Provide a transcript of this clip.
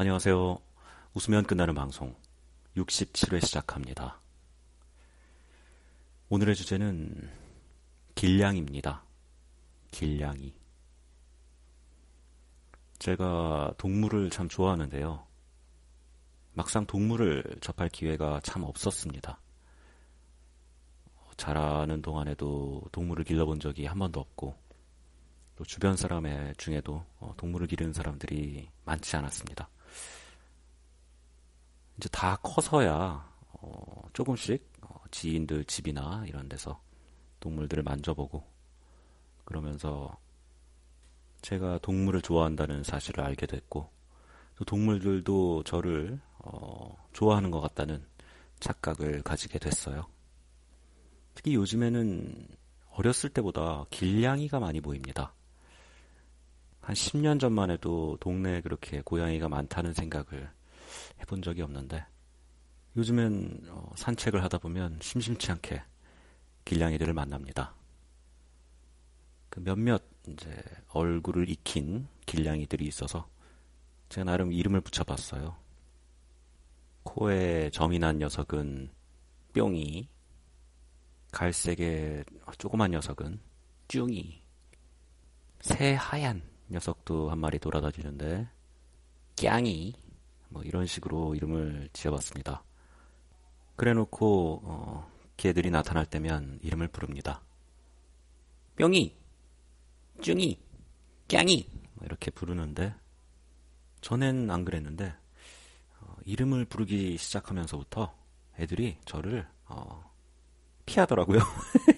안녕하세요. 웃으면 끝나는 방송 67회 시작합니다. 오늘의 주제는 길냥입니다. 길냥이. 제가 동물을 참 좋아하는데요. 막상 동물을 접할 기회가 참 없었습니다. 자라는 동안에도 동물을 길러본 적이 한 번도 없고, 또 주변 사람의 중에도 어, 동물을 기르는 사람들이 많지 않았습니다. 이제 다 커서야 어, 조금씩 어, 지인들 집이나 이런 데서 동물들을 만져보고 그러면서 제가 동물을 좋아한다는 사실을 알게 됐고 또 동물들도 저를 어, 좋아하는 것 같다는 착각을 가지게 됐어요. 특히 요즘에는 어렸을 때보다 길냥이가 많이 보입니다. 한 10년 전만 해도 동네에 그렇게 고양이가 많다는 생각을 해본 적이 없는데 요즘엔 어, 산책을 하다 보면 심심치 않게 길냥이들을 만납니다. 그 몇몇 이제 얼굴을 익힌 길냥이들이 있어서 제가 나름 이름을 붙여봤어요. 코에 점이 난 녀석은 뿅이, 갈색의 조그만 녀석은 쭈이, 새하얀 녀석도 한 마리 돌아다니는데 꺄이 뭐 이런 식으로 이름을 지어봤습니다. 그래놓고 어, 개들이 나타날 때면 이름을 부릅니다. 뿅이, 쭝이, 꺄이 뭐 이렇게 부르는데 전엔 안 그랬는데 어, 이름을 부르기 시작하면서부터 애들이 저를 어, 피하더라고요.